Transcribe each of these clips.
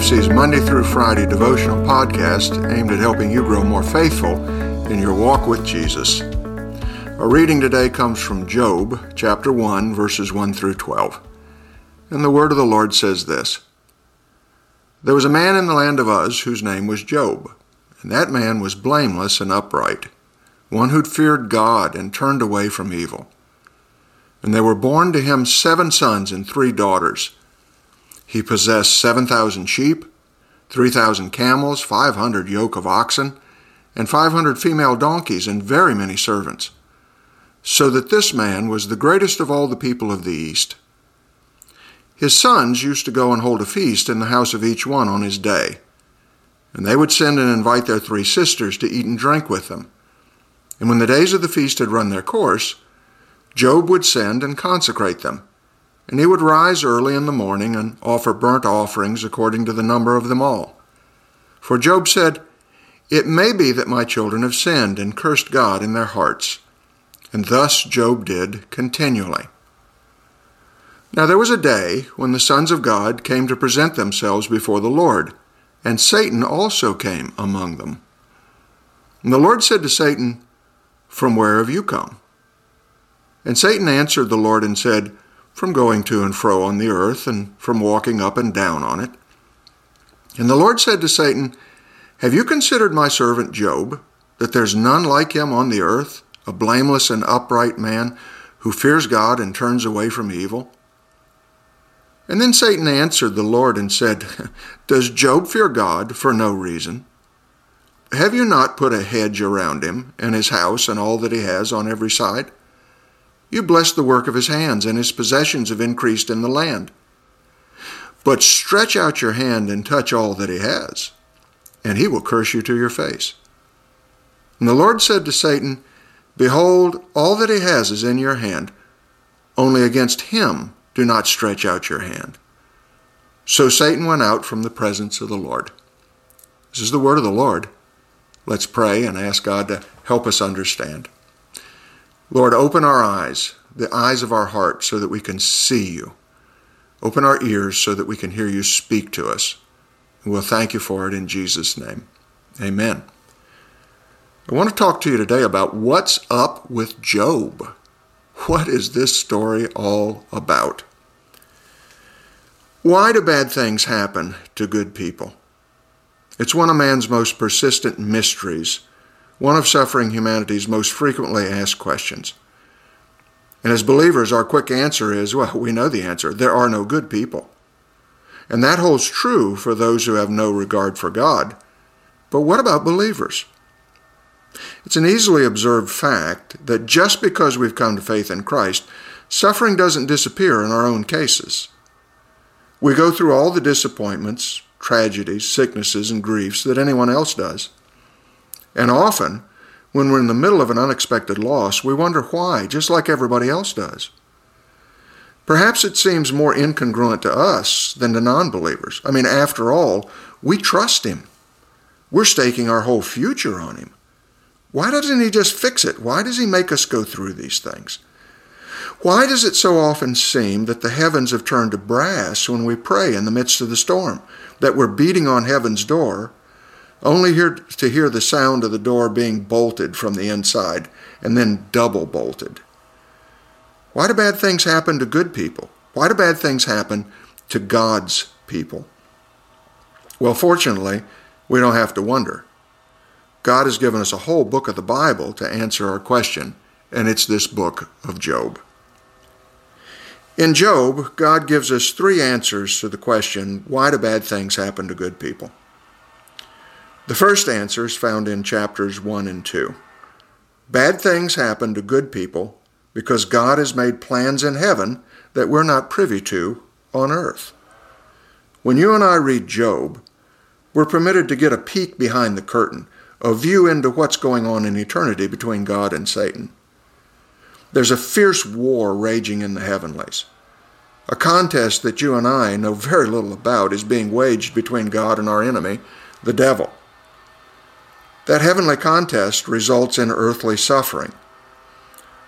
IFC's Monday through Friday devotional podcast aimed at helping you grow more faithful in your walk with Jesus. Our reading today comes from Job, chapter 1, verses 1 through 12. And the word of the Lord says this There was a man in the land of Uz whose name was Job, and that man was blameless and upright, one who'd feared God and turned away from evil. And there were born to him seven sons and three daughters. He possessed 7,000 sheep, 3,000 camels, 500 yoke of oxen, and 500 female donkeys, and very many servants. So that this man was the greatest of all the people of the East. His sons used to go and hold a feast in the house of each one on his day. And they would send and invite their three sisters to eat and drink with them. And when the days of the feast had run their course, Job would send and consecrate them and he would rise early in the morning and offer burnt offerings according to the number of them all. For Job said, It may be that my children have sinned and cursed God in their hearts. And thus Job did continually. Now there was a day when the sons of God came to present themselves before the Lord, and Satan also came among them. And the Lord said to Satan, From where have you come? And Satan answered the Lord and said, from going to and fro on the earth and from walking up and down on it. And the Lord said to Satan, Have you considered my servant Job, that there's none like him on the earth, a blameless and upright man who fears God and turns away from evil? And then Satan answered the Lord and said, Does Job fear God for no reason? Have you not put a hedge around him and his house and all that he has on every side? You bless the work of his hands, and his possessions have increased in the land. But stretch out your hand and touch all that he has, and he will curse you to your face. And the Lord said to Satan, Behold, all that he has is in your hand. Only against him do not stretch out your hand. So Satan went out from the presence of the Lord. This is the word of the Lord. Let's pray and ask God to help us understand. Lord, open our eyes, the eyes of our heart, so that we can see you. Open our ears so that we can hear you speak to us. And we'll thank you for it in Jesus' name. Amen. I want to talk to you today about what's up with Job. What is this story all about? Why do bad things happen to good people? It's one of man's most persistent mysteries one of suffering humanity's most frequently asked questions. And as believers, our quick answer is well, we know the answer. There are no good people. And that holds true for those who have no regard for God. But what about believers? It's an easily observed fact that just because we've come to faith in Christ, suffering doesn't disappear in our own cases. We go through all the disappointments, tragedies, sicknesses, and griefs that anyone else does. And often, when we're in the middle of an unexpected loss, we wonder why, just like everybody else does. Perhaps it seems more incongruent to us than to non believers. I mean, after all, we trust Him. We're staking our whole future on Him. Why doesn't He just fix it? Why does He make us go through these things? Why does it so often seem that the heavens have turned to brass when we pray in the midst of the storm? That we're beating on heaven's door only here to hear the sound of the door being bolted from the inside and then double bolted. Why do bad things happen to good people? Why do bad things happen to God's people? Well, fortunately, we don't have to wonder. God has given us a whole book of the Bible to answer our question, and it's this book of Job. In Job, God gives us three answers to the question why do bad things happen to good people? The first answer is found in chapters 1 and 2. Bad things happen to good people because God has made plans in heaven that we're not privy to on earth. When you and I read Job, we're permitted to get a peek behind the curtain, a view into what's going on in eternity between God and Satan. There's a fierce war raging in the heavenlies. A contest that you and I know very little about is being waged between God and our enemy, the devil. That heavenly contest results in earthly suffering.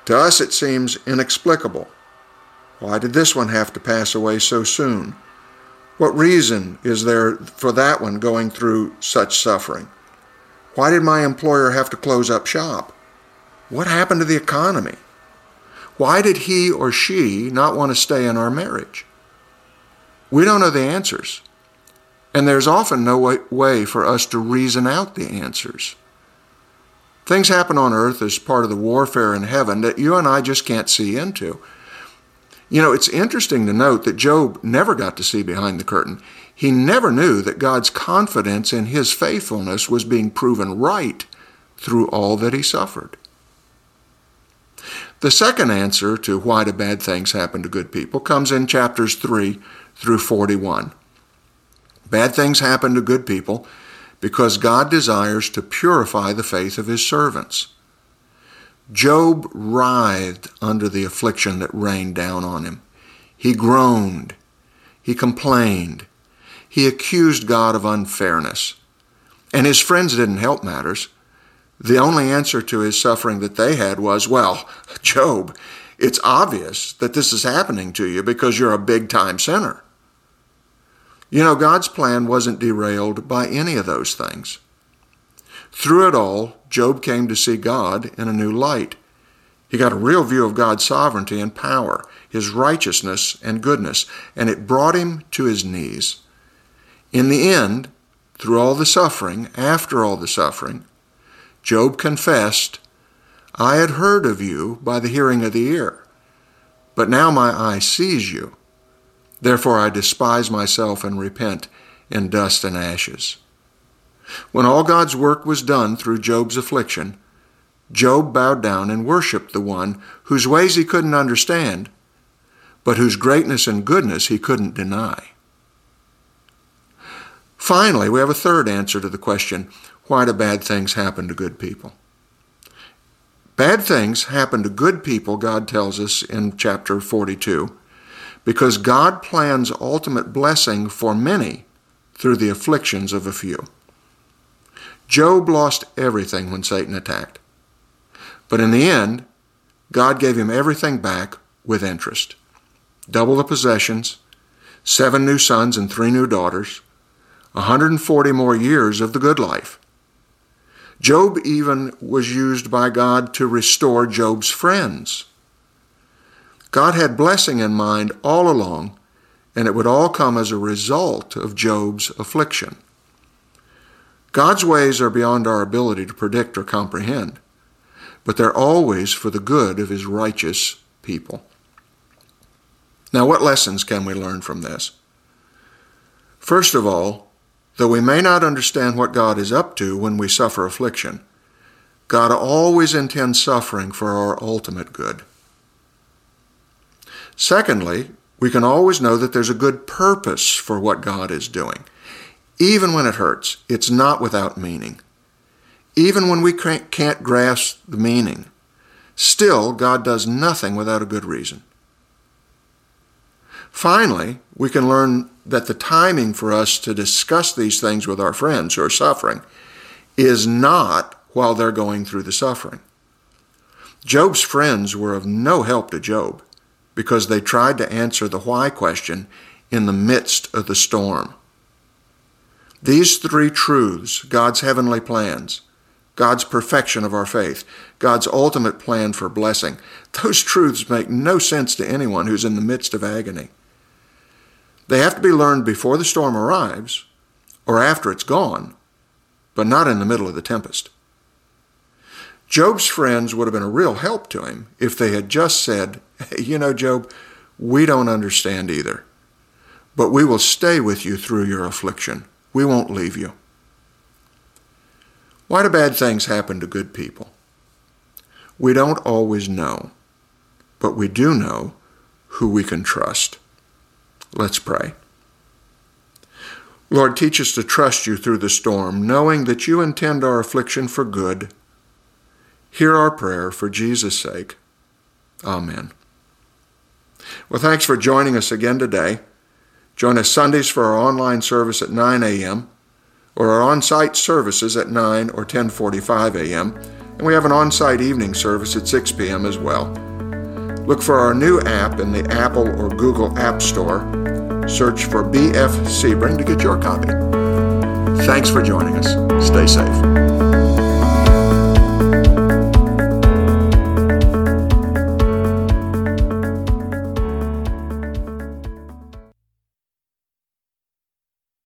To us, it seems inexplicable. Why did this one have to pass away so soon? What reason is there for that one going through such suffering? Why did my employer have to close up shop? What happened to the economy? Why did he or she not want to stay in our marriage? We don't know the answers. And there's often no way, for us to reason out the answers. Things happen on earth as part of the warfare in heaven that you and I just can't see into. You know, it's interesting to note that Job never got to see behind the curtain. He never knew that God's confidence in his faithfulness was being proven right through all that he suffered. The second answer to why do bad things happen to good people comes in chapters 3 through 41. Bad things happen to good people because God desires to purify the faith of his servants. Job writhed under the affliction that rained down on him. He groaned. He complained. He accused God of unfairness. And his friends didn't help matters. The only answer to his suffering that they had was, well, Job, it's obvious that this is happening to you because you're a big time sinner. You know, God's plan wasn't derailed by any of those things. Through it all, Job came to see God in a new light. He got a real view of God's sovereignty and power, his righteousness and goodness, and it brought him to his knees. In the end, through all the suffering, after all the suffering, Job confessed, I had heard of you by the hearing of the ear, but now my eye sees you. Therefore I despise myself and repent in dust and ashes. When all God's work was done through Job's affliction, Job bowed down and worshiped the one whose ways he couldn't understand, but whose greatness and goodness he couldn't deny. Finally, we have a third answer to the question why do bad things happen to good people? Bad things happen to good people, God tells us in chapter 42, because God plans ultimate blessing for many through the afflictions of a few. Job lost everything when Satan attacked. But in the end, God gave him everything back with interest. Double the possessions, seven new sons and three new daughters, 140 more years of the good life. Job even was used by God to restore Job's friends. God had blessing in mind all along, and it would all come as a result of Job's affliction. God's ways are beyond our ability to predict or comprehend, but they're always for the good of his righteous people. Now, what lessons can we learn from this? First of all, though we may not understand what God is up to when we suffer affliction, God always intends suffering for our ultimate good. Secondly, we can always know that there's a good purpose for what God is doing. Even when it hurts, it's not without meaning. Even when we can't grasp the meaning, still, God does nothing without a good reason. Finally, we can learn that the timing for us to discuss these things with our friends who are suffering is not while they're going through the suffering. Job's friends were of no help to Job because they tried to answer the why question in the midst of the storm. These three truths God's heavenly plans, God's perfection of our faith, God's ultimate plan for blessing those truths make no sense to anyone who's in the midst of agony. They have to be learned before the storm arrives or after it's gone, but not in the middle of the tempest. Job's friends would have been a real help to him if they had just said, You know, Job, we don't understand either, but we will stay with you through your affliction. We won't leave you. Why do bad things happen to good people? We don't always know, but we do know who we can trust. Let's pray. Lord, teach us to trust you through the storm, knowing that you intend our affliction for good. Hear our prayer for Jesus' sake. Amen. Well, thanks for joining us again today. Join us Sundays for our online service at 9 a.m. or our on-site services at 9 or 10:45 a.m. And we have an on-site evening service at 6 p.m. as well. Look for our new app in the Apple or Google App Store Search for B.F. Sebring to get your copy. Thanks for joining us. Stay safe.